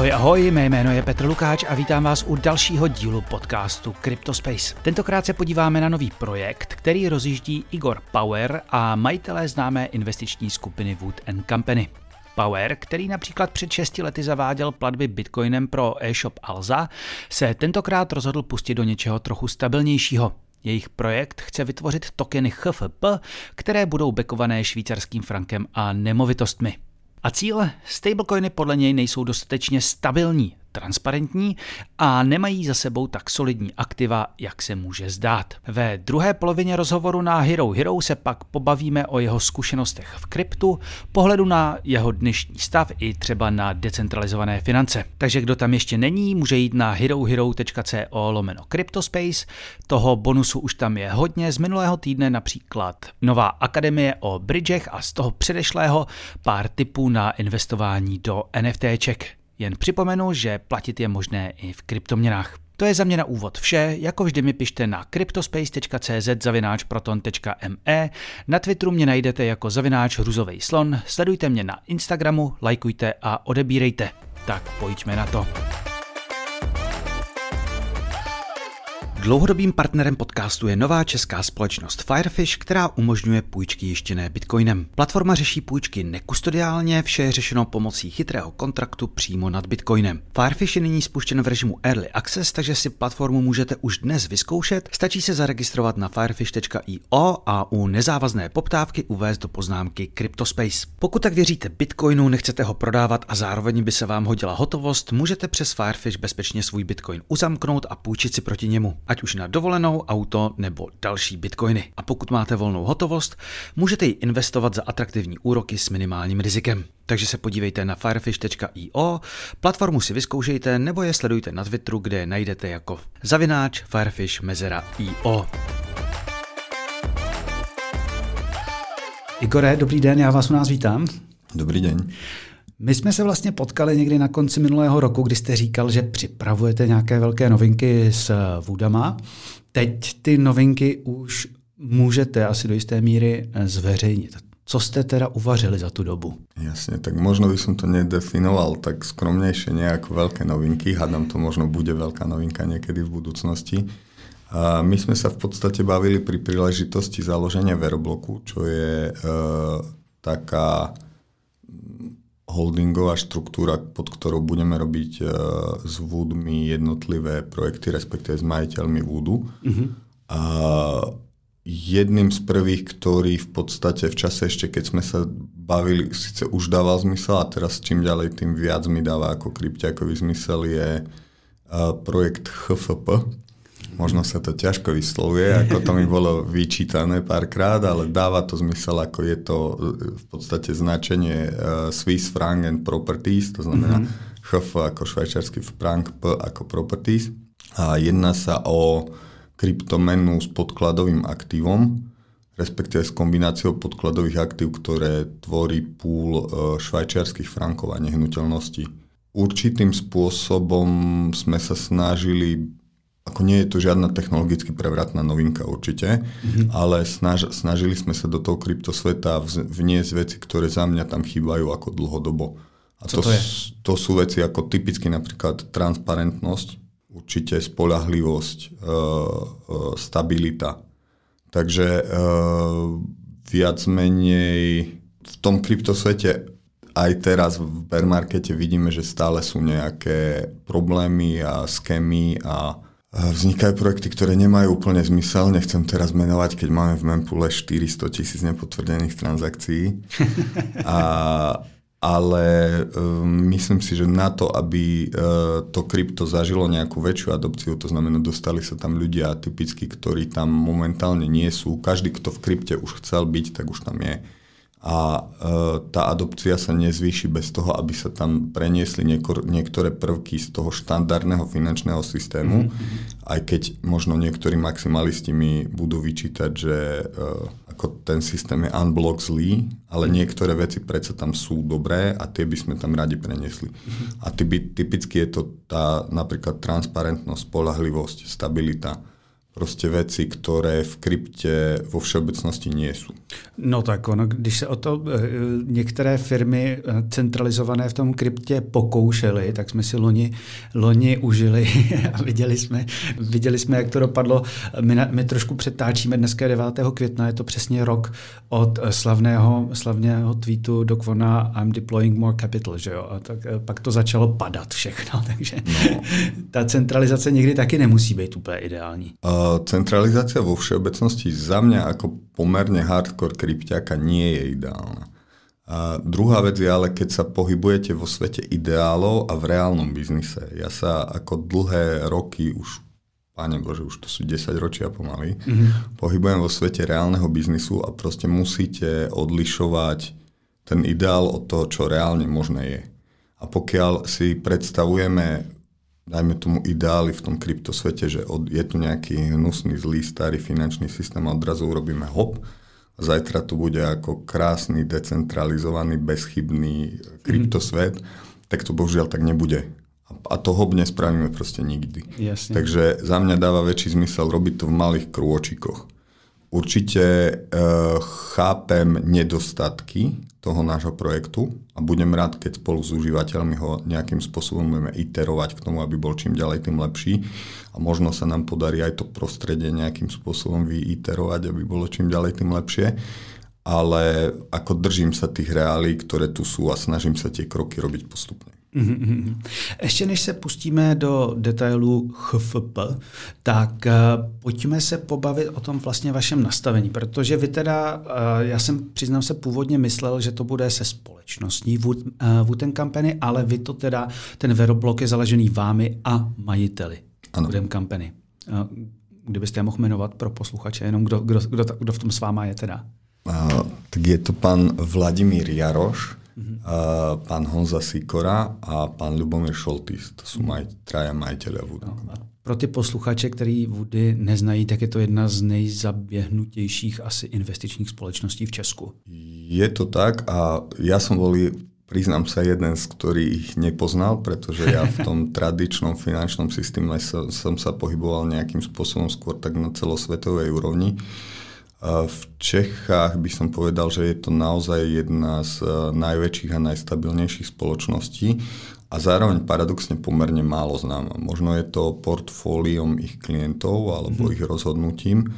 Ahoj, ahoj, mé jméno je Petr Lukáč a vítám vás u dalšího dílu podcastu CryptoSpace. Tentokrát se podíváme na nový projekt, který rozjíždí Igor Power a majitelé známé investiční skupiny Wood Company. Power, který například před 6 lety zaváděl platby bitcoinem pro e-shop Alza, se tentokrát rozhodl pustit do něčeho trochu stabilnějšího. Jejich projekt chce vytvořit tokeny HFP, které budou bekované švýcarským frankem a nemovitostmi. A cíle? Stablecoiny podle něj nejsou dostatečně stabilní, transparentní a nemají za sebou tak solidní aktiva, jak se může zdát. Ve druhé polovině rozhovoru na Hero Hero se pak pobavíme o jeho zkušenostech v kryptu, pohledu na jeho dnešní stav i třeba na decentralizované finance. Takže kdo tam ještě není, může jít na herohero.co lomeno Cryptospace. Toho bonusu už tam je hodně, z minulého týdne například nová akademie o bridgech a z toho předešlého pár tipů na investování do NFTček. Jen připomenu, že platit je možné i v kryptoměnách. To je za mě na úvod vše, jako vždy mi pište na cryptospace.cz zavináč proton.me, na Twitteru mě najdete jako zavináč hruzovej slon, sledujte mě na Instagramu, lajkujte a odebírejte. Tak pojďme na to. Dlouhodobým partnerem podcastu je nová česká společnost Firefish, která umožňuje půjčky jištěné bitcoinem. Platforma řeší půjčky nekustodiálně, vše je řešeno pomocí chytrého kontraktu přímo nad bitcoinem. Firefish je nyní spuštěn v režimu Early Access, takže si platformu můžete už dnes vyzkoušet. Stačí se zaregistrovat na firefish.io a u nezávazné poptávky uvést do poznámky CryptoSpace. Pokud tak věříte bitcoinu, nechcete ho prodávat a zároveň by se vám hodila hotovost, můžete přes Firefish bezpečně svůj bitcoin uzamknout a půjčit si proti němu ať už na dovolenou, auto nebo další bitcoiny. A pokud máte volnou hotovost, můžete ji investovat za atraktivní úroky s minimálním rizikem. Takže se podívejte na firefish.io, platformu si vyzkoušejte nebo je sledujte na Twitteru, kde je najdete jako zavináč firefish mezera io. Igore, dobrý den, já vás u nás vítám. Dobrý den. My jsme se vlastně potkali někdy na konci minulého roku, kdy jste říkal, že připravujete nějaké velké novinky s Vudama. Teď ty novinky už můžete asi do jisté míry eh, zveřejnit. Co jste teda uvařili za tu dobu? Jasně, tak možno by som to nedefinoval tak skromnejšie nejako veľké novinky. Hádam to možno bude veľká novinka niekedy v budúcnosti. A my sme sa v podstate bavili pri príležitosti založenia Verobloku, čo je e, taká holdingová štruktúra, pod ktorou budeme robiť uh, s Woodmi jednotlivé projekty, respektíve s majiteľmi Woodu. Uh-huh. A jedným z prvých, ktorý v podstate v čase ešte, keď sme sa bavili, síce už dával zmysel a teraz čím ďalej, tým viac mi dáva ako kryptiakový zmysel je uh, projekt HFP, Možno sa to ťažko vyslovuje, ako to mi bolo vyčítané párkrát, ale dáva to zmysel, ako je to e, v podstate značenie uh, Swiss franc and properties, to znamená mm-hmm. HF ako švajčiarsky frank, P ako properties. A jedná sa o kryptomenu s podkladovým aktívom, respektíve s kombináciou podkladových aktív, ktoré tvorí púl e, švajčiarských frankov a nehnuteľností. Určitým spôsobom sme sa snažili ako nie je to žiadna technologicky prevratná novinka určite, mm-hmm. ale snaž, snažili sme sa do toho kryptosveta vniesť veci, ktoré za mňa tam chýbajú ako dlhodobo. A Co to, to, je? to sú veci ako typicky napríklad transparentnosť, určite spolahlivosť, e, e, stabilita. Takže e, viac menej v tom kryptosvete aj teraz v bear markete vidíme, že stále sú nejaké problémy a skémy a Vznikajú projekty, ktoré nemajú úplne zmysel. Nechcem teraz menovať, keď máme v Mempule 400 tisíc nepotvrdených transakcií. A, ale um, myslím si, že na to, aby uh, to krypto zažilo nejakú väčšiu adopciu, to znamená, dostali sa tam ľudia typicky, ktorí tam momentálne nie sú. Každý, kto v krypte už chcel byť, tak už tam je a e, tá adopcia sa nezvýši bez toho, aby sa tam preniesli nieko, niektoré prvky z toho štandardného finančného systému, mm-hmm. aj keď možno niektorí maximalisti mi budú vyčítať, že e, ako ten systém je unblock zlý, ale mm-hmm. niektoré veci predsa tam sú dobré a tie by sme tam radi preniesli. Mm-hmm. A typi, typicky je to tá napríklad transparentnosť, spolahlivosť, stabilita proste veci, ktoré v krypte vo všeobecnosti nie sú. No tak ono, když se o to e, některé firmy e, centralizované v tom kryptě pokoušely, tak jsme si loni, loni užili a viděli jsme, viděli jsme, jak to dopadlo. My, na, my trošku přetáčíme dneska 9. května, je to přesně rok od slavného, slavného tweetu do Kvona I'm deploying more capital, že jo? A tak pak to začalo padat všechno, takže no. ta centralizace někdy taky nemusí být úplně ideální. Uh, centralizácia vo všeobecnosti za mňa ako pomerne hardcore krypťaka nie je ideálna. A druhá vec je ale, keď sa pohybujete vo svete ideálov a v reálnom biznise. Ja sa ako dlhé roky už Páne Bože, už to sú 10 ročia pomaly, mm-hmm. pohybujem vo svete reálneho biznisu a proste musíte odlišovať ten ideál od toho, čo reálne možné je. A pokiaľ si predstavujeme dajme tomu ideály v tom kryptosvete, že od, je tu nejaký hnusný, zlý, starý finančný systém a odrazu urobíme hop a zajtra tu bude ako krásny, decentralizovaný, bezchybný kryptosvet, mm. tak to bohužiaľ tak nebude. A, a to hop nespravíme proste nikdy. Jasne. Takže za mňa dáva väčší zmysel robiť to v malých krôčikoch. Určite e, chápem nedostatky toho nášho projektu a budem rád, keď spolu s užívateľmi ho nejakým spôsobom budeme iterovať k tomu, aby bol čím ďalej tým lepší a možno sa nám podarí aj to prostredie nejakým spôsobom vyiterovať, aby bolo čím ďalej tým lepšie ale ako držím sa tých reálí, ktoré tu sú a snažím sa tie kroky robiť postupne. Mm-hmm. Ještě než se pustíme do detailů HFP, tak uh, pojďme se pobavit o tom vlastně vašem nastavení, protože vy teda, uh, já jsem přiznám se původně myslel, že to bude se společností Wooten uh, Company, ale vy to teda, ten Veroblok je založený vámi a majiteli Wooten Company. Kdybyste je mohl jmenovat pro posluchače, jenom kdo, kdo, kdo, kdo v tom s váma je teda? Uh, tak je to pán Vladimír Jaroš, uh-huh. uh, pán Honza Sikora a pán Lubomír Šoltis. To sú maj, traja majiteľia Woody. No, a pro ty posluchače, který Woody neznají, tak je to jedna z nejzaběhnutějších asi investičních společností v Česku. Je to tak a ja som bol priznám sa, jeden z ktorých nepoznal, pretože ja v tom tradičnom finančnom systéme som, som sa pohyboval nejakým spôsobom skôr tak na celosvetovej úrovni. V Čechách by som povedal, že je to naozaj jedna z eh, najväčších a najstabilnejších spoločností a zároveň paradoxne pomerne málo známa. Možno je to portfóliom ich klientov alebo mm. ich rozhodnutím.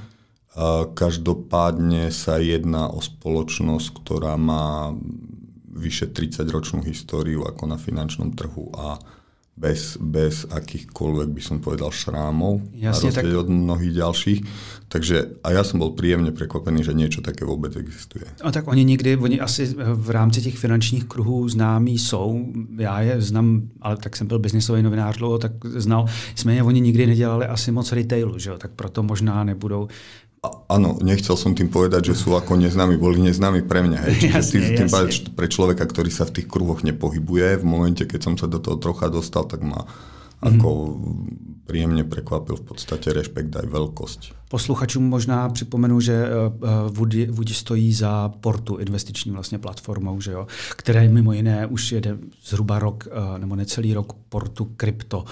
Každopádne sa jedná o spoločnosť, ktorá má vyše 30-ročnú históriu ako na finančnom trhu a bez, bez akýchkoľvek, by som povedal, šrámov, Jasne, na tak... od mnohých ďalších. Takže a ja som bol príjemne prekvapený, že niečo také vôbec existuje. A tak oni nikdy, oni asi v rámci těch finančních kruhů známí jsou. Já je znám, ale tak jsem byl biznisový novinář dlouho, tak znal. Nicméně oni nikdy nedělali asi moc retailu, že jo? tak proto možná nebudou Áno, nechcel som tým povedať, že sú ako neznámi, boli neznámi pre mňa. Hej. Čiže jasne, tým jasne. pre človeka, ktorý sa v tých kruhoch nepohybuje, v momente, keď som sa do toho trocha dostal, tak ma mm-hmm. ako príjemne prekvapil v podstate rešpekt aj veľkosť. Posluchačům možná připomenu, že eh, eh, Woody, Woody stojí za Portu, investiční vlastně platformou, že jo, které mimo jiné už jede zhruba rok eh, nebo necelý rok Portu Krypto.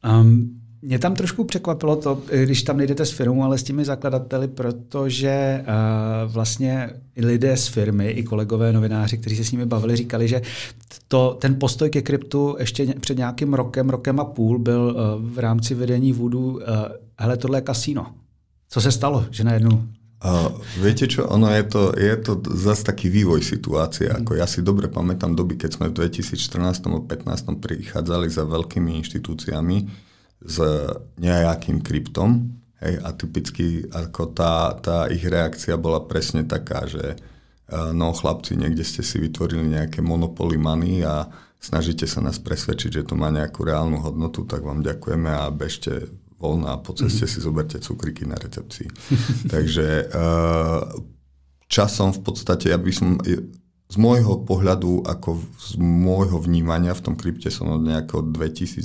Um, mě tam trošku překvapilo to, když tam nejdete s firmou, ale s těmi zakladateli, protože uh, vlastně lidé z firmy, i kolegové novináři, kteří se s nimi bavili, říkali, že to, ten postoj ke kryptu ještě před nějakým rokem, rokem a půl byl uh, v rámci vedení Voodoo, uh, hele, tohle je kasíno. Co se stalo, že najednou Uh, viete čo, ono je to, je to zase taký vývoj situácie. Ako ja si dobre pamätám doby, keď sme v 2014 a 2015 prichádzali za veľkými inštitúciami, s nejakým kryptom. Hej, a typicky ako tá, tá ich reakcia bola presne taká, že eh, no chlapci, niekde ste si vytvorili nejaké monopoly money a snažíte sa nás presvedčiť, že to má nejakú reálnu hodnotu, tak vám ďakujeme a bežte voľno a po ceste mm-hmm. si zoberte cukriky na recepcii. Takže eh, časom v podstate, ja by som z môjho pohľadu, ako z môjho vnímania v tom krypte som od nejakého 2010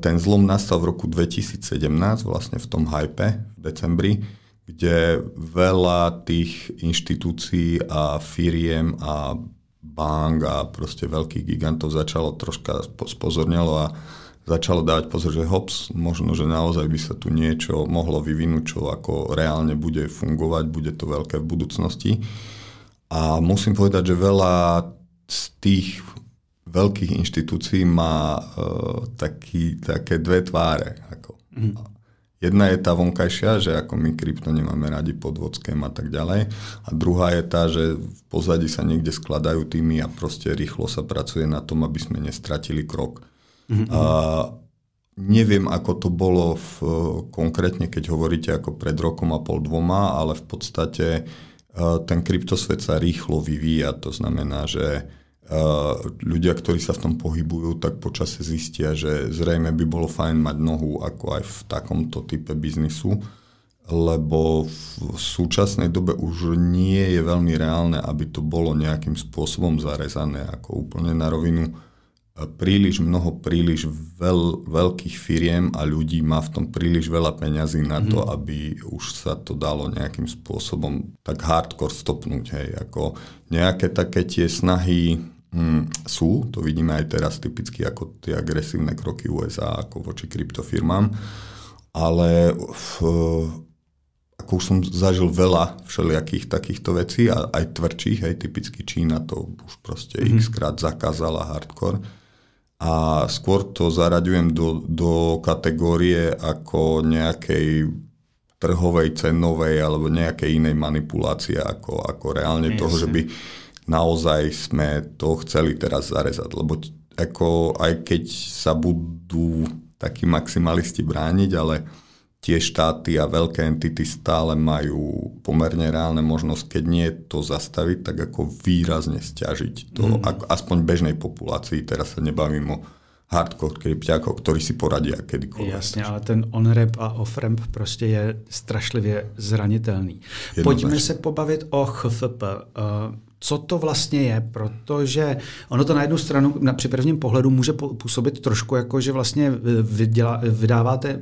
ten zlom nastal v roku 2017, vlastne v tom hype v decembri, kde veľa tých inštitúcií a firiem a bank a proste veľkých gigantov začalo troška spozornelo a začalo dávať pozor, že hops, možno, že naozaj by sa tu niečo mohlo vyvinúť, čo ako reálne bude fungovať, bude to veľké v budúcnosti. A musím povedať, že veľa z tých veľkých inštitúcií má uh, taký, také dve tváre. Ako. Mm. Jedna je tá vonkajšia, že ako my krypto nemáme radi podvodském a tak ďalej. A druhá je tá, že v pozadí sa niekde skladajú týmy a proste rýchlo sa pracuje na tom, aby sme nestratili krok. Mm-hmm. A neviem, ako to bolo v, konkrétne, keď hovoríte ako pred rokom a pol dvoma, ale v podstate ten kryptosvet sa rýchlo vyvíja. To znamená, že ľudia, ktorí sa v tom pohybujú, tak počase zistia, že zrejme by bolo fajn mať nohu ako aj v takomto type biznisu, lebo v súčasnej dobe už nie je veľmi reálne, aby to bolo nejakým spôsobom zarezané ako úplne na rovinu. Príliš mnoho, príliš veľ, veľkých firiem a ľudí má v tom príliš veľa peňazí na to, mm. aby už sa to dalo nejakým spôsobom tak hardcore stopnúť. Hej. Ako nejaké také tie snahy mm, sú, to vidíme aj teraz typicky ako tie agresívne kroky USA ako voči kryptofirmám, ale v, ako už som zažil veľa všelijakých takýchto vecí a aj tvrdších, aj typicky Čína to už proste mm-hmm. x krát zakázala hardcore a skôr to zaraďujem do, do kategórie ako nejakej trhovej, cenovej alebo nejakej inej manipulácie ako, ako reálne Jasne. toho, že by naozaj sme to chceli teraz zarezať, lebo ako aj keď sa budú takí maximalisti brániť, ale tie štáty a veľké entity stále majú pomerne reálne možnosť, keď nie to zastaviť, tak ako výrazne stiažiť to, mm. ako, aspoň bežnej populácii, teraz sa nebavím o hardcore krypťákov, ktorí si poradia kedykoľvek. Jasně, ale ten on-ramp a off-ramp prostě je strašlivě zranitelný. Pojďme se pobavit o HFP. Uh, co to vlastně je, protože ono to na jednu stranu na, při prvním pohledu může působit trošku jako, že vlastně vydělá, vydáváte uh,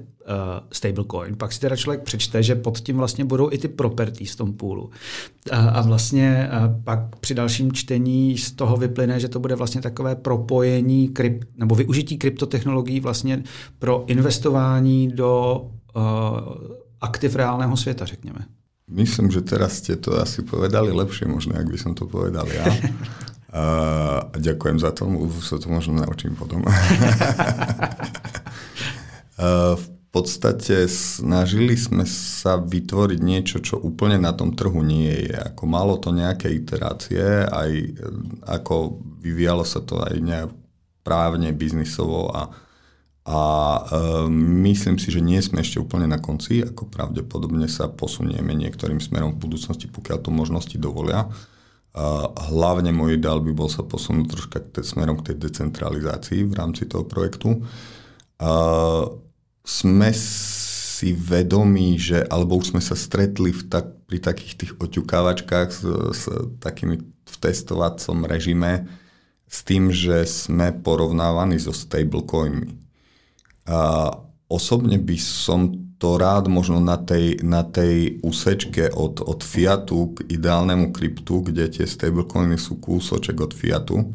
stablecoin, pak si teda člověk přečte, že pod tím vlastně budou i ty property v tom půlu. Uh, a vlastně uh, pak při dalším čtení z toho vyplyne, že to bude vlastně takové propojení kryp, nebo využití kryptotechnologií vlastně pro investování do uh, aktiv reálného světa, řekněme. Myslím, že teraz ste to asi povedali lepšie, možno, ak by som to povedal ja. A ďakujem za to, sa to možno naučím potom. v podstate snažili sme sa vytvoriť niečo, čo úplne na tom trhu nie je. Ako malo to nejaké iterácie, aj ako vyvíjalo sa to aj nejak právne, biznisovo a a e, myslím si, že nie sme ešte úplne na konci, ako pravdepodobne sa posunieme niektorým smerom v budúcnosti, pokiaľ to možnosti dovolia. E, hlavne môj ideál by bol sa posunúť troška k smerom k tej decentralizácii v rámci toho projektu. E, sme si vedomí, že, alebo už sme sa stretli v tak, pri takých tých oťukávačkách s, s takými v testovacom režime s tým, že sme porovnávaní so stablecoinmi. A osobne by som to rád možno na tej, na tej úsečke od, od Fiatu k ideálnemu kryptu, kde tie stablecoiny sú kúsoček od Fiatu.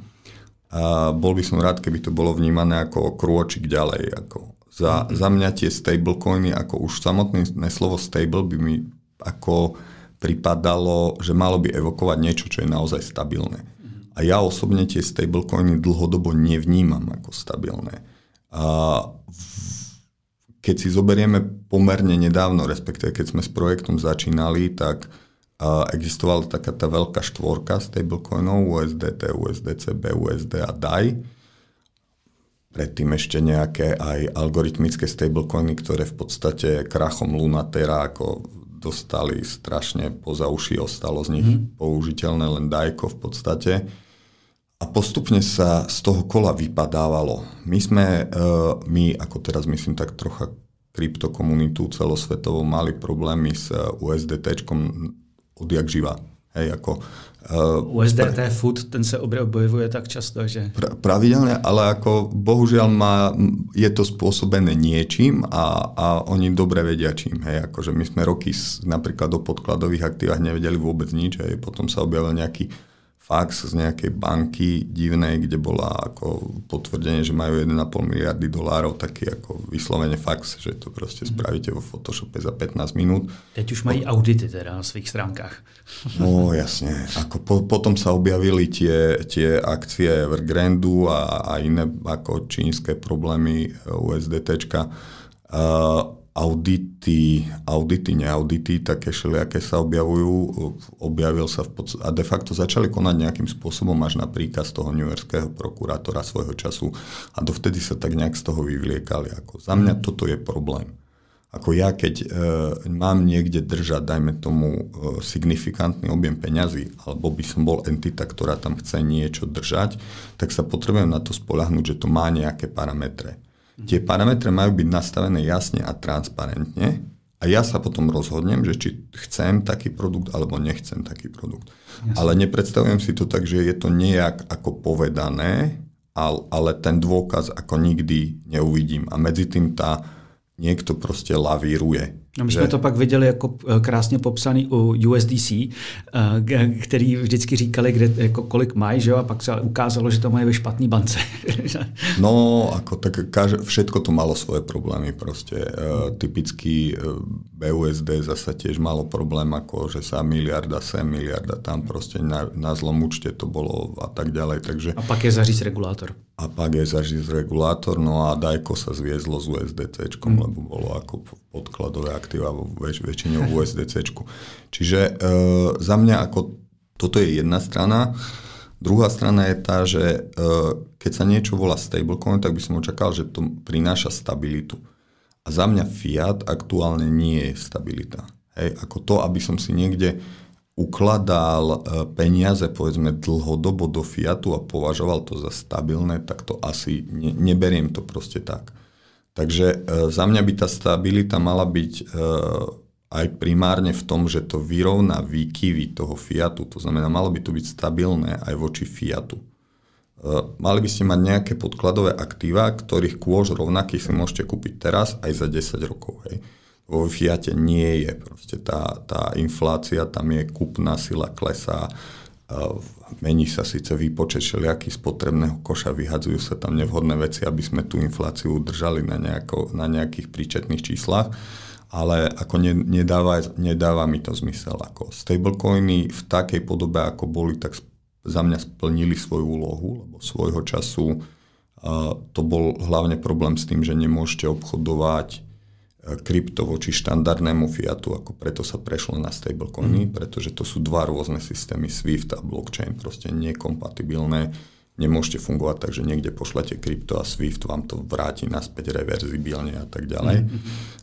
A bol by som rád, keby to bolo vnímané ako krôčik ďalej. Ako za, mm-hmm. za mňa tie stablecoiny, ako už samotné slovo stable by mi ako pripadalo, že malo by evokovať niečo, čo je naozaj stabilné. Mm-hmm. A ja osobne tie stablecoiny dlhodobo nevnímam ako stabilné. Keď si zoberieme pomerne nedávno, respektíve keď sme s projektom začínali, tak existovala taká tá veľká štvorka stablecoinov USDT, USDC, BUSD a DAI. Predtým ešte nejaké aj algoritmické stablecoiny, ktoré v podstate krachom Lunatera ako dostali strašne poza uši, ostalo z nich mm. použiteľné len DAIko v podstate a postupne sa z toho kola vypadávalo. My sme, e, my ako teraz myslím tak trocha kryptokomunitu celosvetovo mali problémy s USDT odjak živa. Hej, ako, uh, USDT pra, food, ten se objevuje tak často, že... Pra, pravidelne, ale ako bohužiaľ má, je to spôsobené niečím a, a oni dobre vedia čím. Hej, akože my sme roky napríklad o podkladových aktívach nevedeli vôbec nič, hej, potom sa objavil nejaký fax z nejakej banky divnej, kde bola ako potvrdenie, že majú 1,5 miliardy dolárov, taký ako vyslovene fax, že to proste spravíte vo Photoshope za 15 minút. Teď už mají audity teda na svých stránkach. No jasne. Ako po, potom sa objavili tie, tie akcie Evergrandu a, a iné ako čínske problémy USDT. Uh, audity, audity, neaudity, také všelijaké sa objavujú, objavil sa v podst- a de facto začali konať nejakým spôsobom až na príkaz toho Yorkského prokurátora svojho času a dovtedy sa tak nejak z toho vyvliekali. Ako za mňa mhm. toto je problém. Ako ja, keď e, mám niekde držať, dajme tomu, e, signifikantný objem peňazí, alebo by som bol entita, ktorá tam chce niečo držať, tak sa potrebujem na to spolahnuť, že to má nejaké parametre. Tie parametre majú byť nastavené jasne a transparentne a ja sa potom rozhodnem, že či chcem taký produkt alebo nechcem taký produkt. Jasne. Ale nepredstavujem si to tak, že je to nejak ako povedané, ale ten dôkaz ako nikdy neuvidím. A medzi tým tá niekto proste lavíruje. No my že... jsme to pak viděli jako eh, krásně popsaný u USDC, eh, který vždycky říkali, kde, jako kolik mají, že? a pak se ukázalo, že to mají ve špatný bance. no, ako tak kaž, všetko to malo svoje problémy proste. Uh, typický uh, BUSD zase tiež malo problém, ako že sa miliarda sem, miliarda tam proste na, na zlom účte to bolo a tak ďalej. Takže... A pak je zaříz regulátor. A pak je zaříz regulátor, no a Dajko sa zviezlo s USDC, hmm. lebo bolo ako podkladové aktíva vo väč- väčšine USDC. Čiže e, za mňa ako toto je jedna strana. Druhá strana je tá, že e, keď sa niečo volá stablecoin, tak by som očakal, že to prináša stabilitu. A za mňa fiat aktuálne nie je stabilita. Hej, ako to, aby som si niekde ukladal e, peniaze povedzme dlhodobo do fiatu a považoval to za stabilné, tak to asi ne, neberiem to proste tak. Takže e, za mňa by tá stabilita mala byť e, aj primárne v tom, že to vyrovná výkyvy toho Fiatu. To znamená, malo by to byť stabilné aj voči Fiatu. E, mali by ste mať nejaké podkladové aktíva, ktorých kôž rovnaký si môžete kúpiť teraz aj za 10 rokov. Hej. Vo Fiate nie je. Proste tá, tá inflácia, tam je kúpna sila klesá, Mení sa síce výpočet všelijaký spotrebného koša, vyhadzujú sa tam nevhodné veci, aby sme tú infláciu udržali na, nejako, na nejakých príčetných číslach, ale ako ne, nedáva, nedáva mi to zmysel. Ako stablecoiny v takej podobe, ako boli, tak za mňa splnili svoju úlohu, lebo svojho času uh, to bol hlavne problém s tým, že nemôžete obchodovať krypto voči štandardnému fiatu, ako preto sa prešlo na stablecoiny, mm. pretože to sú dva rôzne systémy, SWIFT a blockchain, proste nekompatibilné. Nemôžete fungovať tak, že niekde pošlete krypto a SWIFT vám to vráti naspäť reverzibilne a tak ďalej. Mm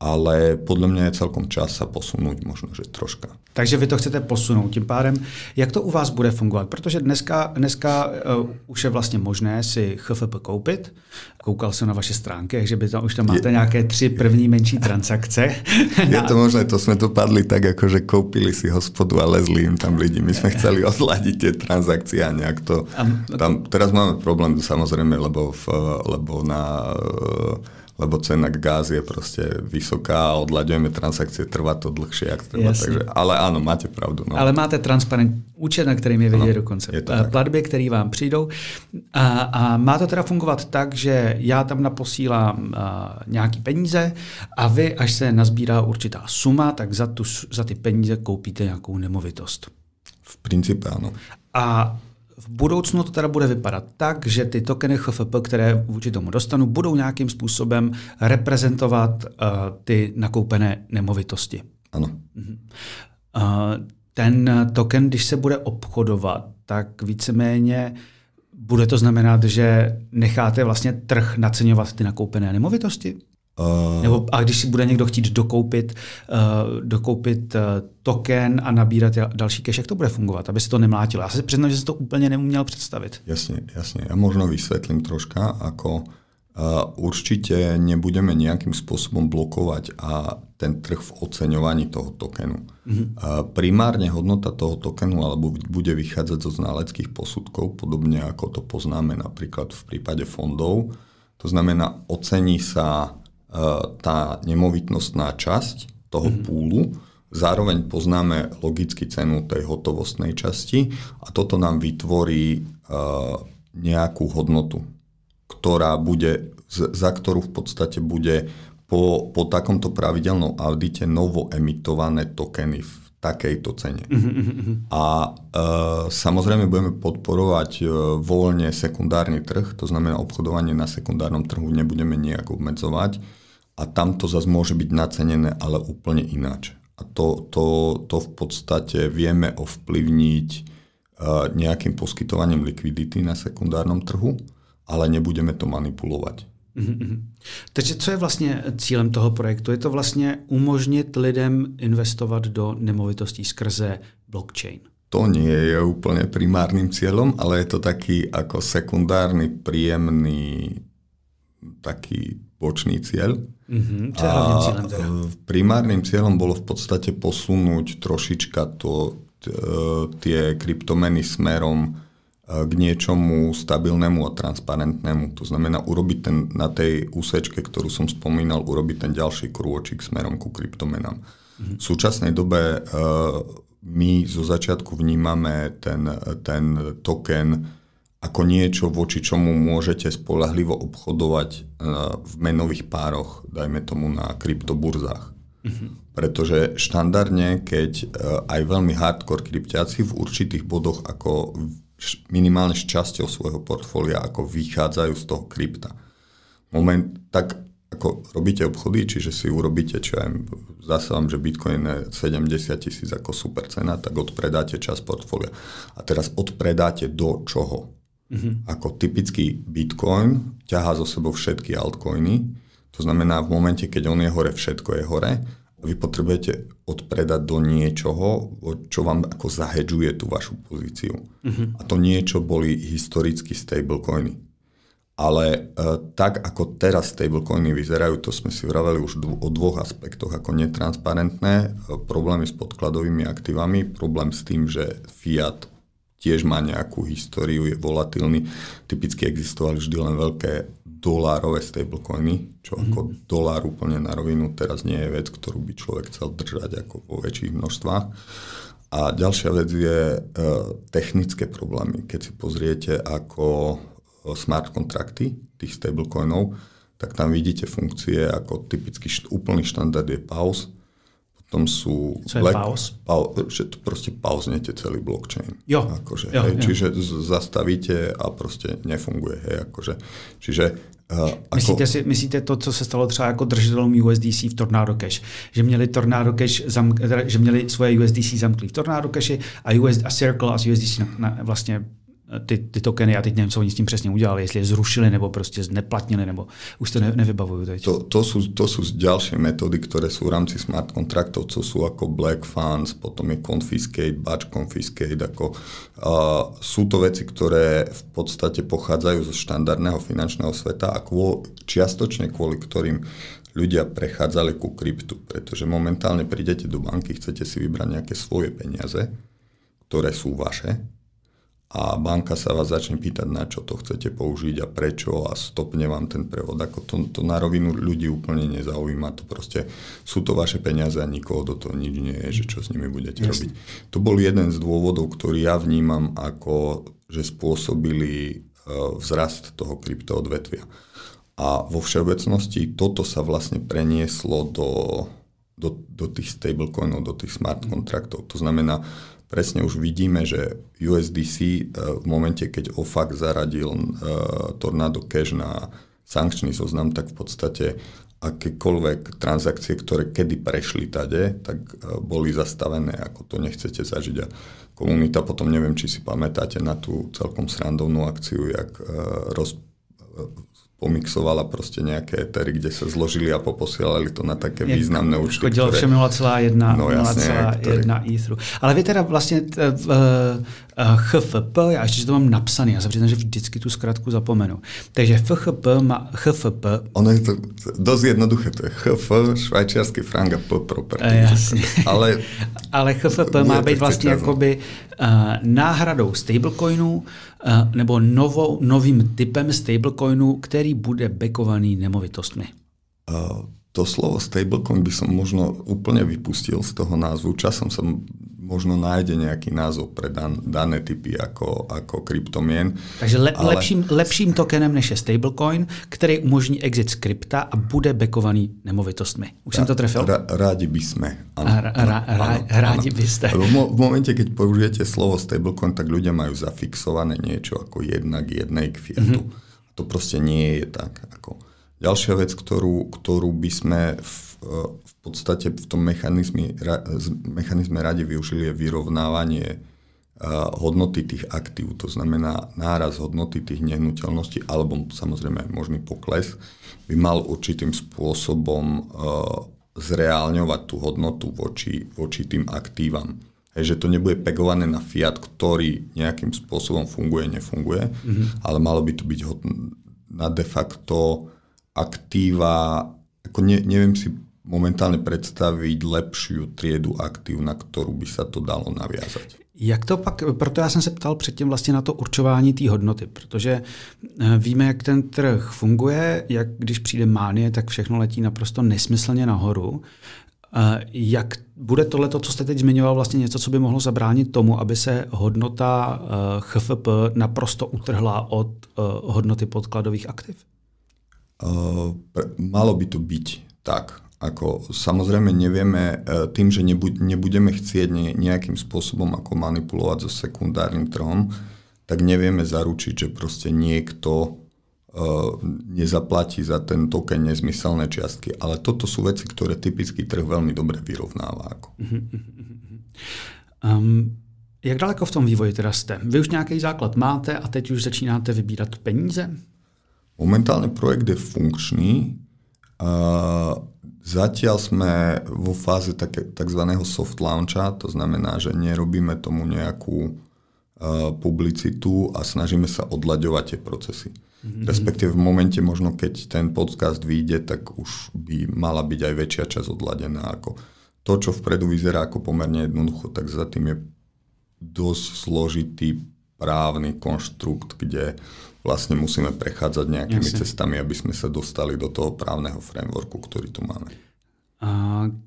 ale podle mě je celkom čas sa posunout možno, že troška. Takže vy to chcete posunout. Tím pádem, jak to u vás bude fungovat? Protože dneska, dneska uh, už je vlastně možné si HFP koupit. Koukal jsem na vaše stránky, že by tam už tam máte je, nějaké tři první menší transakce. Je to možné, to jsme to padli tak, jako že koupili si hospodu a lezli im tam lidi. My jsme chceli odladiť tie transakcie a nejak to... Tam, teraz máme problém samozrejme, lebo, v, lebo na uh, lebo cena gáz je proste vysoká a odľaďujeme transakcie, trvá to dlhšie, ak treba. Takže, ale áno, máte pravdu. No. Ale máte transparent účet, na kterým je vidět dokonce platby, které vám přijdou. A, a má to teda fungovat tak, že já tam naposílám a, nějaký peníze a vy, až se nazbírá určitá suma, tak za, tu, za ty peníze koupíte nějakou nemovitost. V principe ano. A v budoucnu to teda bude vypadat tak, že ty tokeny HFP, které vůči tomu dostanu, budou nějakým způsobem reprezentovat uh, ty nakoupené nemovitosti. Ano. Uh, ten token, když se bude obchodovat, tak víceméně bude to znamenat, že necháte vlastně trh naceňovat ty nakoupené nemovitosti? Uh, Nebo a když si bude někdo chtít dokoupit, uh, dokoupit uh, token a nabírat další cash, jak to bude fungovat, aby se to nemlátilo? Já se přiznám, že si to úplně neuměl představit. Jasně, jasně. Já možno vysvětlím troška, ako uh, určitě nebudeme nějakým způsobem blokovat a ten trh v oceňovaní toho tokenu. Mm-hmm. Uh, primárne hodnota toho tokenu alebo bude vychádzať zo znaleckých posudkov, podobne ako to poznáme napríklad v prípade fondov. To znamená, ocení sa tá nemovitnostná časť toho mm-hmm. púlu Zároveň poznáme logicky cenu tej hotovostnej časti a toto nám vytvorí uh, nejakú hodnotu, ktorá bude, za ktorú v podstate bude po, po takomto pravidelnom audite novo emitované tokeny v takejto cene. Uh-huh. A e, samozrejme budeme podporovať e, voľne sekundárny trh, to znamená obchodovanie na sekundárnom trhu nebudeme nejak obmedzovať a tam to zase môže byť nacenené, ale úplne ináč. A to, to, to v podstate vieme ovplyvniť e, nejakým poskytovaním likvidity na sekundárnom trhu, ale nebudeme to manipulovať. Mm-hmm. Takže co je vlastně cílem toho projektu? Je to vlastně umožnit lidem investovat do nemovitostí skrze blockchain? To nie je úplne primárnym cieľom, ale je to taký ako sekundárny, príjemný taký bočný cieľ. Mm-hmm. Čo je hlavným cieľom teda? Primárnym cieľom bolo v podstate posunúť trošička to, tie kryptomeny smerom k niečomu stabilnému a transparentnému. To znamená urobiť ten, na tej úsečke, ktorú som spomínal, urobiť ten ďalší krôčik smerom ku kryptomenám. Mm-hmm. V súčasnej dobe uh, my zo začiatku vnímame ten, ten token ako niečo, voči čomu môžete spolahlivo obchodovať uh, v menových pároch, dajme tomu na kryptoburzách. Mm-hmm. Pretože štandardne, keď uh, aj veľmi hardcore kryptiaci v určitých bodoch ako minimálne s časťou svojho portfólia, ako vychádzajú z toho krypta. Moment, tak ako robíte obchody, čiže si urobíte, čo aj zase vám, že Bitcoin je 70 tisíc ako super cena, tak odpredáte čas portfólia. A teraz odpredáte do čoho? Mm-hmm. Ako typický Bitcoin ťahá zo sebou všetky altcoiny, to znamená v momente, keď on je hore, všetko je hore, vy potrebujete odpredať do niečoho, čo vám ako zahedžuje tú vašu pozíciu. Uh-huh. A to niečo boli historicky stablecoiny. Ale e, tak, ako teraz stablecoiny vyzerajú, to sme si vraveli už dvo, o dvoch aspektoch, ako netransparentné, e, problémy s podkladovými aktívami, problém s tým, že fiat tiež má nejakú históriu, je volatilný. Typicky existovali vždy len veľké dolárové stablecoiny, čo mm-hmm. ako dolár úplne na rovinu teraz nie je vec, ktorú by človek chcel držať ako vo väčších množstvách. A ďalšia vec je e, technické problémy. Keď si pozriete ako e, smart kontrakty tých stablecoinov, tak tam vidíte funkcie ako typický št- úplný štandard je pause, potom sú... Co je black, pauz? Pau, že to proste pauznete celý blockchain. Jo. Akože, jo, hej, jo. Čiže zastavíte a proste nefunguje. Hej, akože, čiže Uh, myslíte, si, myslíte to, co se stalo třeba jako držitelům USDC v Tornado Cash, že měli Tornado Cash, zamk, že měli svoje USDC zamklý v Tornado Cashi a, US, a Circle a USDC na, na, vlastně ty, ty tokeny, já teď nevím, co oni s tím přesně udělali, jestli je zrušili nebo prostě zneplatnili, nebo už to ne, nevybavujú teď. To, to, sú, to sú ďalšie metódy, ktoré sú v rámci smart kontraktov, co sú ako black funds, potom je confiscate, batch confiscate, ako, uh, sú to veci, ktoré v podstate pochádzajú zo štandardného finančného sveta a kvô, čiastočne kvôli ktorým ľudia prechádzali ku kryptu, pretože momentálne prídete do banky, chcete si vybrať nejaké svoje peniaze, ktoré sú vaše, a banka sa vás začne pýtať, na čo to chcete použiť a prečo a stopne vám ten prevod. Ako to, to na rovinu ľudí úplne nezaujíma. To proste sú to vaše peniaze a nikoho do toho nič nie je, že čo s nimi budete Jasne. robiť. To bol jeden z dôvodov, ktorý ja vnímam ako, že spôsobili uh, vzrast toho kryptoodvetvia. A vo všeobecnosti toto sa vlastne prenieslo do, do, do tých stablecoinov, do tých smart kontraktov. To znamená, presne už vidíme, že USDC eh, v momente, keď OFAC zaradil eh, Tornado Cash na sankčný zoznam, tak v podstate akékoľvek transakcie, ktoré kedy prešli tade, tak eh, boli zastavené, ako to nechcete zažiť. A komunita potom, neviem, či si pamätáte na tú celkom srandovnú akciu, jak roz, pomixovala proste nejaké etery, kde sa zložili a poposielali to na také Jak významné účty. Chodilo ktoré... všem 0,1 no, 0,1 Etheru. Ale vy teda vlastně v HFP, já ještě to mám napsaný, já se přiznám, že vždycky tu zkratku zapomenu. Takže FHP má HFP. Ono je to dosť jednoduché, to je HF, švajčiarsky frank a P property. Jasně. Ale, Ale HFP má být vlastně jakoby uh, náhradou stablecoinů uh, nebo novou, novým typem stablecoinu, který bude backovaný nemovitostmi. Uh, to slovo stablecoin by som možno úplne vypustil z toho názvu. Časom sa možno nájde nejaký názov pre dan, dané typy ako, ako kryptomien. Takže le, ale... lepším, lepším tokenem než je stablecoin, který umožní exit z krypta a bude bekovaný nemovitostmi. Už jsem to trefil? Ra, rádi by sme. Ano, ra, ra, ra, ano, rádi by ste. V, v momente, keď použijete slovo stablecoin, tak ľudia majú zafixované niečo ako jedna k jednej k fiatu. Mm-hmm. To proste nie je tak. Ako Ďalšia vec, ktorú, ktorú by sme v, v podstate v tom mechanizme, mechanizme radi využili je vyrovnávanie hodnoty tých aktív, to znamená náraz hodnoty tých nehnuteľností alebo samozrejme možný pokles, by mal určitým spôsobom zreálňovať tú hodnotu voči, voči tým aktívam. Hej, že to nebude pegované na fiat, ktorý nejakým spôsobom funguje, nefunguje, mm-hmm. ale malo by to byť na de facto aktíva, ako ne, neviem si momentálne predstaviť lepšiu triedu aktív, na ktorou by sa to dalo naviazať. Jak to pak, proto já jsem se ptal předtím vlastně na to určování té hodnoty, protože eh, víme, jak ten trh funguje, jak když přijde mánie, tak všechno letí naprosto nesmyslně nahoru. Eh, jak bude tohle, co jste teď zmiňoval, vlastně něco, co by mohlo zabránit tomu, aby se hodnota eh, HFP naprosto utrhla od hodnoty podkladových aktiv? Uh, malo by to byť tak. Ako, samozrejme nevieme, uh, tým, že nebudeme chcieť nejakým spôsobom ako manipulovať so sekundárnym trhom, tak nevieme zaručiť, že proste niekto uh, nezaplatí za ten token nezmyselné čiastky. Ale toto sú veci, ktoré typický trh veľmi dobre vyrovnáva. Ako. Um, jak daleko v tom vývoji teda jste? Vy už nějaký základ máte a teď už začínáte vybírat peníze? Momentálne projekt je funkčný. Zatiaľ sme vo fáze tzv. soft launcha, to znamená, že nerobíme tomu nejakú publicitu a snažíme sa odlaďovať tie procesy. Mm-hmm. Respektíve v momente možno, keď ten podcast vyjde, tak už by mala byť aj väčšia časť odladená. Ako to, čo vpredu vyzerá ako pomerne jednoducho, tak za tým je dosť zložitý právny konštrukt, kde vlastne musíme prechádzať nejakými Jasne. cestami, aby sme sa dostali do toho právneho frameworku, ktorý tu máme. A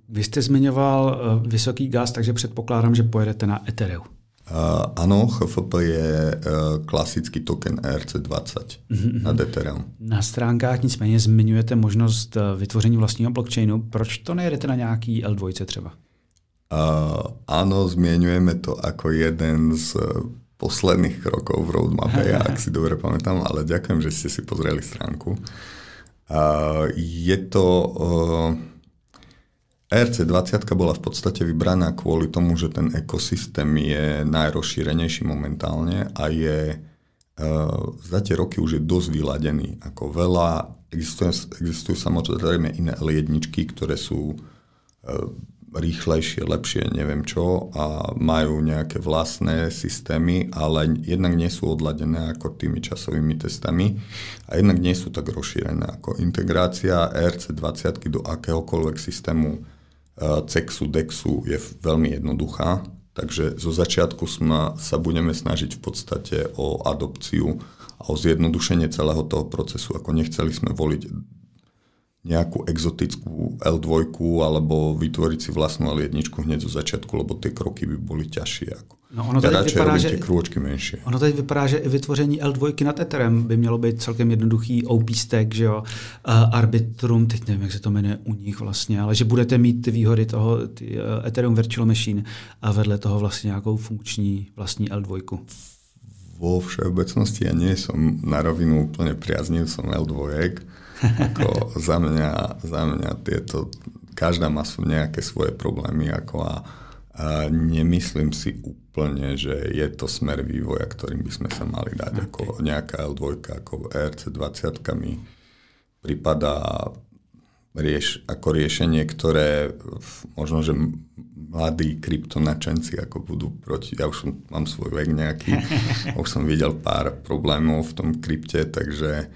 vy jste zmiňoval e, vysoký gas, takže předpokládám, že pojedete na Ethereum. Uh, áno, HFP je uh, klasický token ERC20 mm-hmm. na Ethereum. Na stránkách nicméně zmiňujete možnost e, vytvoření vlastního blockchainu. Proč to nejedete na nějaký L2 třeba? Uh, áno, zmienujeme to ako jeden z posledných krokov v roadmape, ja, ak si dobre pamätám, ale ďakujem, že ste si pozreli stránku. Uh, je to... Uh, ERC20 bola v podstate vybraná kvôli tomu, že ten ekosystém je najrozšírenejší momentálne a je uh, za tie roky už je dosť vyladený. Ako veľa, existujú, existujú samozrejme iné L1, ktoré sú uh, rýchlejšie, lepšie, neviem čo a majú nejaké vlastné systémy, ale jednak nie sú odladené ako tými časovými testami a jednak nie sú tak rozšírené ako integrácia ERC20 do akéhokoľvek systému e, CEXu, DEXu je veľmi jednoduchá, takže zo začiatku sme, sa budeme snažiť v podstate o adopciu a o zjednodušenie celého toho procesu, ako nechceli sme voliť nejakú exotickú L2 alebo vytvoriť si vlastnú L1 hneď zo začiatku, lebo tie kroky by boli ťažšie. Ako. No ono tady vypadá, že, krůčky menší. Ono tady vypadá, že i vytvoření L2 nad Etherem by mělo být celkem jednoduchý OP stack, že jo, uh, Arbitrum, teď nevím, jak se to jmenuje u nich vlastně, ale že budete mít ty výhody toho ty, uh, Ethereum Virtual Machine a vedle toho vlastně nějakou funkční vlastní L2. Vo všeobecnosti ja nie som na rovinu úplne priaznil som L2, ako za mňa, za mňa tieto, každá má nejaké svoje problémy ako a, a nemyslím si úplne, že je to smer vývoja, ktorým by sme sa mali dať. Okay. Ako nejaká L2, ako ERC20 mi prípada rieš, ako riešenie, ktoré možno, že mladí kryptonačenci ako budú proti, ja už mám svoj vek nejaký, už som videl pár problémov v tom krypte, takže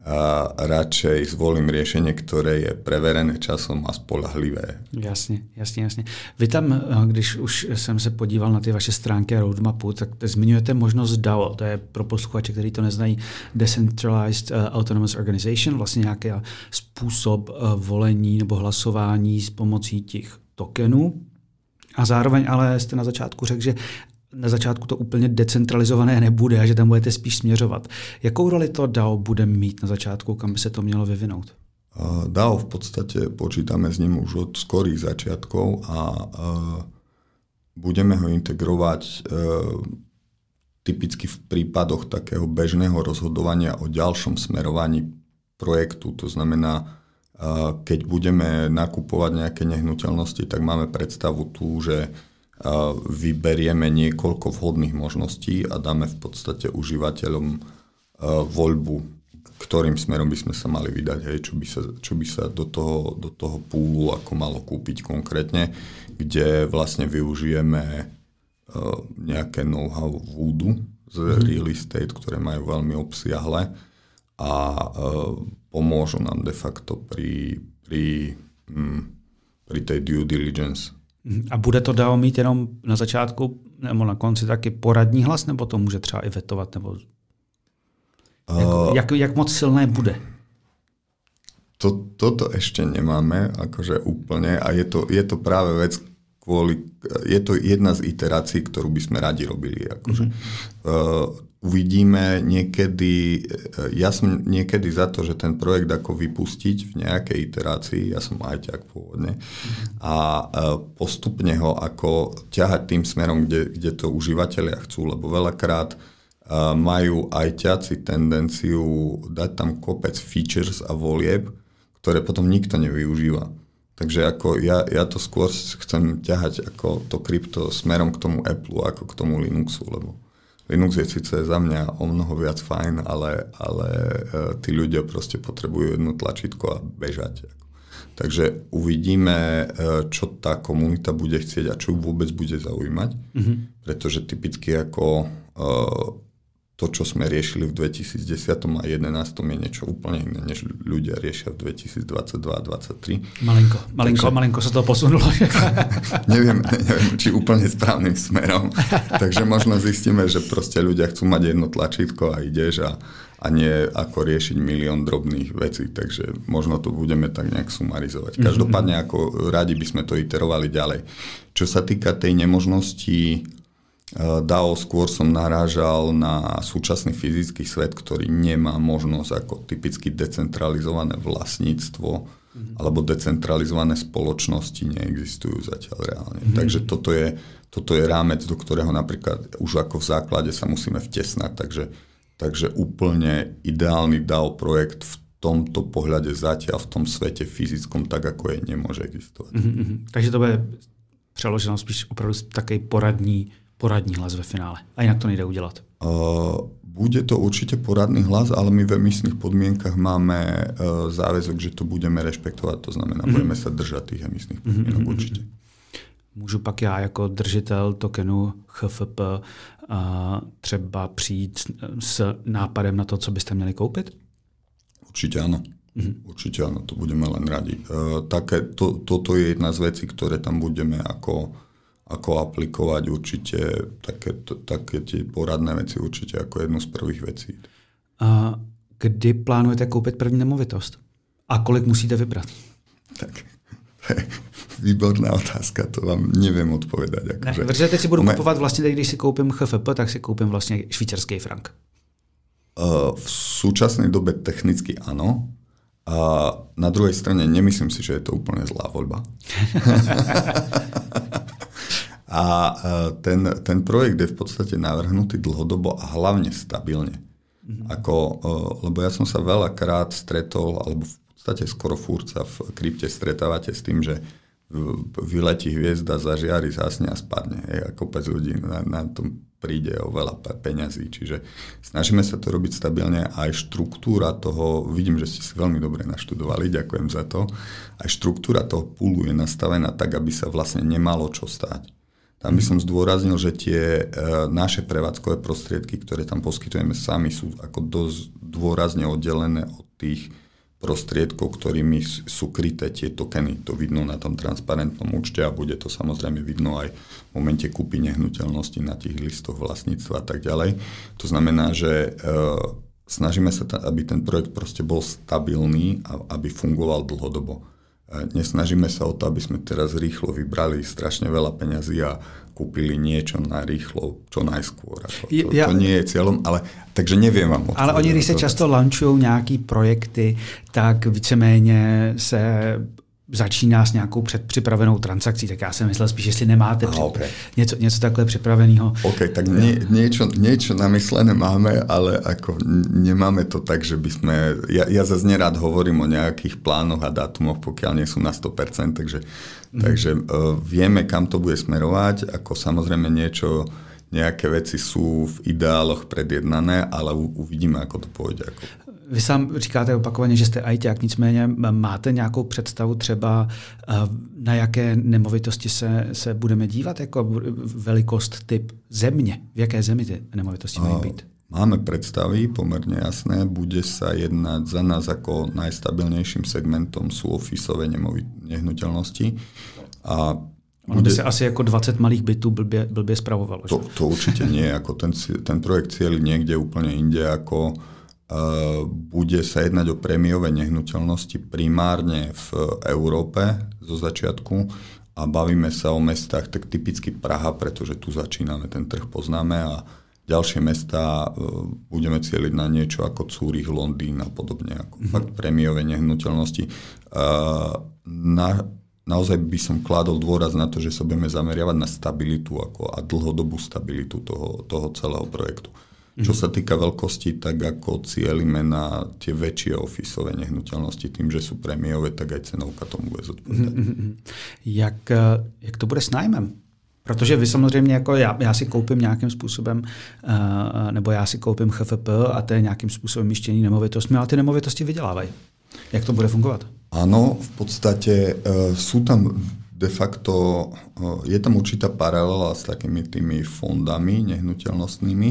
a radšej zvolím riešenie, ktoré je preverené časom a spolahlivé. Jasně, jasně, jasně. Vy tam, eh, když už jsem se podíval na ty vaše stránky a roadmapu, tak zmiňujete možnost DAO, to je pro posluchače, kteří to neznají, Decentralized eh, Autonomous Organization, vlastně nějaký způsob eh, volení nebo hlasování s pomocí těch tokenů. A zároveň ale jste na začátku řekl, že na začátku to úplně decentralizované nebude a že tam budete spíš směřovat. Jakou roli to DAO bude mít na začátku, kam by se to mělo vyvinout? DAO v podstate počítame s ním už od skorých začiatkov a budeme ho integrovať e, typicky v prípadoch takého bežného rozhodovania o ďalšom smerovaní projektu. To znamená, keď budeme nakupovať nejaké nehnuteľnosti, tak máme predstavu tu, že vyberieme niekoľko vhodných možností a dáme v podstate užívateľom voľbu, ktorým smerom by sme sa mali vydať, hej, čo by sa, čo by sa do, toho, do toho púlu ako malo kúpiť konkrétne, kde vlastne využijeme nejaké know-how vúdu z mhm. real estate, ktoré majú veľmi obsiahle a pomôžu nám de facto pri, pri, hm, pri tej due diligence. A bude to DAO mít jenom na začátku nebo na konci taky poradní hlas, nebo to může třeba i vetovat? Nebo... Uh, jak, jak moc silné bude? To, toto ešte nemáme akože úplne a je to, je to práve vec kvôli, je to jedna z iterácií, ktorú by sme radi robili. Akože. Mm-hmm. Uh, uvidíme niekedy, ja som niekedy za to, že ten projekt ako vypustiť v nejakej iterácii, ja som ajťak pôvodne, a e, postupne ho ako ťahať tým smerom, kde, kde to užívateľia chcú, lebo veľakrát e, majú ajťaci tendenciu dať tam kopec features a volieb, ktoré potom nikto nevyužíva. Takže ako ja, ja to skôr chcem ťahať ako to krypto smerom k tomu Apple ako k tomu Linuxu, lebo Linux je síce za mňa o mnoho viac fajn, ale, ale e, tí ľudia proste potrebujú jedno tlačítko a bežať. Takže uvidíme, e, čo tá komunita bude chcieť a čo vôbec bude zaujímať, mm-hmm. pretože typicky ako e, to, čo sme riešili v 2010 a 2011 je niečo úplne iné, než ľudia riešia v 2022 a 2023. Malinko, malinko, Takže, malinko sa to posunulo. neviem, neviem, či úplne správnym smerom. Takže možno zistíme, že proste ľudia chcú mať jedno tlačítko a ideš a, a nie ako riešiť milión drobných vecí. Takže možno to budeme tak nejak sumarizovať. Mhm, Každopádne mhm. ako radi by sme to iterovali ďalej. Čo sa týka tej nemožnosti DAO skôr som narážal na súčasný fyzický svet, ktorý nemá možnosť ako typicky decentralizované vlastníctvo mm-hmm. alebo decentralizované spoločnosti neexistujú zatiaľ reálne. Mm-hmm. Takže toto je, toto je rámec, do ktorého napríklad už ako v základe sa musíme vtesnať. Takže, takže úplne ideálny DAO projekt v tomto pohľade zatiaľ v tom svete fyzickom tak, ako je, nemôže existovať. Mm-hmm. Takže to bude přeloženo spíš opravdu taký poradní poradní hlas ve finále. A jinak to nejde udělat. Uh, bude to určite poradný hlas, ale my v emisných podmienkach máme uh, záväzok, že to budeme rešpektovať, to znamená, mm-hmm. budeme sa držať tých emisných podmienok mm-hmm. určite. Můžu pak já jako držitel tokenu HFP uh, třeba přijít s nápadem na to, co byste měli koupit? Určite áno. Mm-hmm. Určite áno, to budeme len radi. Uh, také, to, toto je jedna z vecí, ktoré tam budeme ako ako aplikovať určite také, také tie poradné veci určite ako jednu z prvých vecí. A kdy plánujete koupit první nemovitost? A kolik musíte vybrat? Tak, výborná otázka, to vám neviem odpovedať. Akože. Ne, protože teď si budu Ume... kupovat vlastně, když si koupím HFP, tak si koupím vlastně švýcarský frank. Uh, v súčasnej dobe technicky áno. A na druhej strane nemyslím si, že je to úplne zlá voľba. A e, ten, ten projekt je v podstate navrhnutý dlhodobo a hlavne stabilne. Mm-hmm. Ako, e, lebo ja som sa veľakrát stretol, alebo v podstate skoro furt sa v krypte stretávate s tým, že vyletí hviezda, zažiari, zásne a spadne. Hej, a kopec ľudí na, na tom príde o veľa peňazí. Čiže snažíme sa to robiť stabilne a aj štruktúra toho, vidím, že ste si veľmi dobre naštudovali, ďakujem za to, aj štruktúra toho púlu je nastavená tak, aby sa vlastne nemalo čo stať. Tam by som zdôraznil, že tie e, naše prevádzkové prostriedky, ktoré tam poskytujeme sami, sú ako dosť dôrazne oddelené od tých prostriedkov, ktorými sú kryté tie tokeny. To vidno na tom transparentnom účte a bude to samozrejme vidno aj v momente kúpy nehnuteľnosti na tých listoch vlastníctva a tak ďalej. To znamená, že e, snažíme sa, aby ten projekt proste bol stabilný a aby fungoval dlhodobo. Nesnažíme sa o to, aby sme teraz rýchlo vybrali strašne veľa peňazí a kúpili niečo na rýchlo, čo najskôr. Ako to, ja, to nie je cieľom, ale takže neviem vám. Ale oni, když se často lančují nějaký projekty, tak víceméně se začíná s nějakou předpřipravenou transakcí, tak já jsem myslel spíš, jestli nemáte před, okay. něco, něco takhle připraveného. OK, tak nie, niečo, niečo namyslené máme, ale ako nemáme to tak, že by sme... Ja, ja zase nerád hovorím o nejakých plánoch a dátumoch, pokiaľ nie sú na 100%, takže, mm. takže uh, vieme, kam to bude smerovať, ako samozrejme niečo nejaké veci sú v ideáloch predjednané, ale uvidíme, ako to pôjde. Ako... Vy sám říkáte opakovaně, že jste ajťák, nicméně máte nějakou představu třeba, na jaké nemovitosti se, se budeme dívat, jako velikost, typ země, v jaké zemi ty nemovitosti mají být? Máme predstavy pomerne jasné. Bude sa jednať za nás ako najstabilnejším segmentom sú ofisové nehnuteľnosti. A Ono by se asi jako 20 malých bytů blbě, blbě spravovalo. To, to určite nie. Ako ten, ten projekt cieľi niekde úplne inde ako bude sa jednať o prémiové nehnuteľnosti primárne v Európe zo začiatku a bavíme sa o mestách, tak typicky Praha, pretože tu začíname, ten trh poznáme a ďalšie mesta e, budeme cieliť na niečo ako Cúrich, Londýn a podobne, ako mm-hmm. fakt prémiové nehnuteľnosti. Na, naozaj by som kládol dôraz na to, že sa budeme zameriavať na stabilitu ako a dlhodobú stabilitu toho, toho celého projektu. Čo sa týka veľkosti, tak ako cieľime na tie väčšie ofisové nehnuteľnosti tým, že sú prémiové, tak aj cenovka tomu bude zodpovedať. Jak, eh, jak to bude s nájmem? Protože vy samozřejmě, jako já, já si koupím nějakým způsobem, uh, nebo já si koupím HFP a to je nějakým způsobem myštění nemovitostmi, ale ty nemovitosti vydělávají. Jak to bude fungovat? Áno, v podstate uh, sú tam de facto, uh, je tam určitá paralela s takými tými fondami nehnuteľnostnými,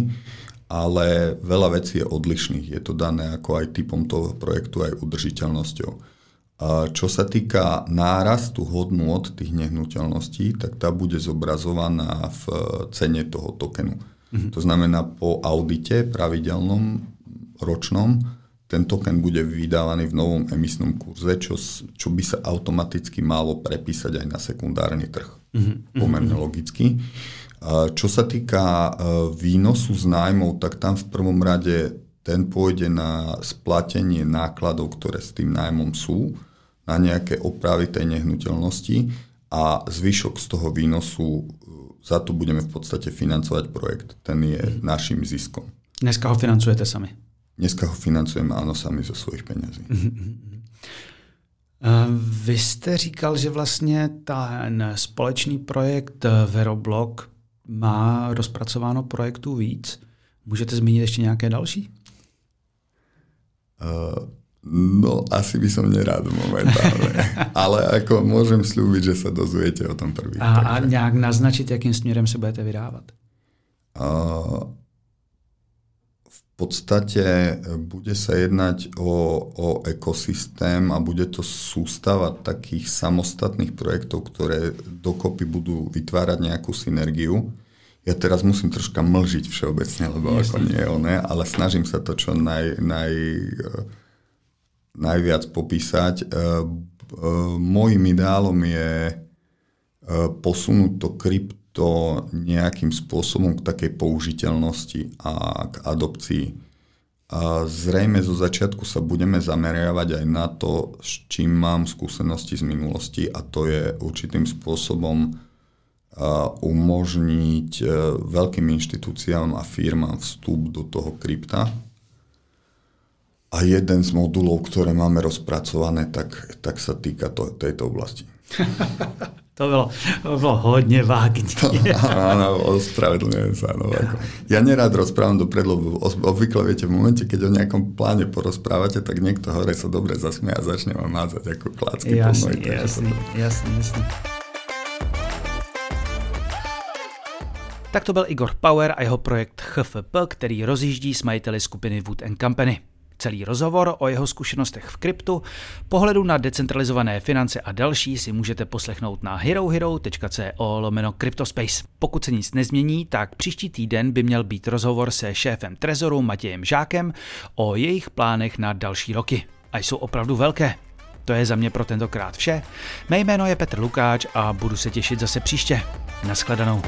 ale veľa vecí je odlišných. Je to dané ako aj typom toho projektu, aj udržiteľnosťou. Čo sa týka nárastu hodnôt tých nehnuteľností, tak tá bude zobrazovaná v cene toho tokenu. Mm-hmm. To znamená, po audite pravidelnom, ročnom, ten token bude vydávaný v novom emisnom kurze, čo, čo by sa automaticky malo prepísať aj na sekundárny trh. Mm-hmm. Pomerne logicky. Čo sa týka e, výnosu z nájmov, tak tam v prvom rade ten pôjde na splatenie nákladov, ktoré s tým nájmom sú, na nejaké opravy tej nehnuteľnosti a zvyšok z toho výnosu e, za to budeme v podstate financovať projekt. Ten je mm. našim ziskom. Dneska ho financujete sami? Dneska ho financujeme áno sami zo svojich peňazí. Mm-hmm. Vy jste říkal, že vlastně ten společný projekt Veroblock má rozpracováno projektů víc. Můžete zmínit ještě nějaké další? Uh, no, asi by som nerád momentálne. Ale ako môžem slúbiť, že sa dozviete o tom prvý. A, a nějak naznačit, jakým směrem se budete vydávat? Uh, podstate bude sa jednať o, o ekosystém a bude to sústava takých samostatných projektov, ktoré dokopy budú vytvárať nejakú synergiu. Ja teraz musím troška mlžiť všeobecne, lebo Jasne. ako nie je oné, ale snažím sa to čo naj, naj, najviac popísať. Mojím ideálom je posunúť to krypto nejakým spôsobom k takej použiteľnosti a k adopcii a zrejme zo začiatku sa budeme zameriavať aj na to, s čím mám skúsenosti z minulosti a to je určitým spôsobom umožniť e, veľkým inštitúciám a firmám vstup do toho krypta. A jeden z modulov, ktoré máme rozpracované, tak, tak sa týka to, tejto oblasti. To bylo, to bylo hodně vágní. áno, ospravedlňujem sa. No, ako. Ja nerád rozprávam dopredu, lebo obvykle viete, v momente, keď o nejakom pláne porozprávate, tak niekto hore sa dobre zasmie a začne vám mázať ako klácky. Jasný, jasný, jasný, jasný. Tak to byl Igor Power a jeho projekt HFP, který rozjíždí s majiteli skupiny Wood Company. Celý rozhovor o jeho zkušenostech v kryptu, pohledu na decentralizované finance a další si můžete poslechnout na herohero.co lomeno Cryptospace. Pokud se nic nezmění, tak příští týden by měl být rozhovor se šéfem Trezoru Matějem Žákem o jejich plánech na další roky. A jsou opravdu velké. To je za mě pro tentokrát vše. Mé jméno je Petr Lukáč a budu se těšit zase příště. Naschledanou.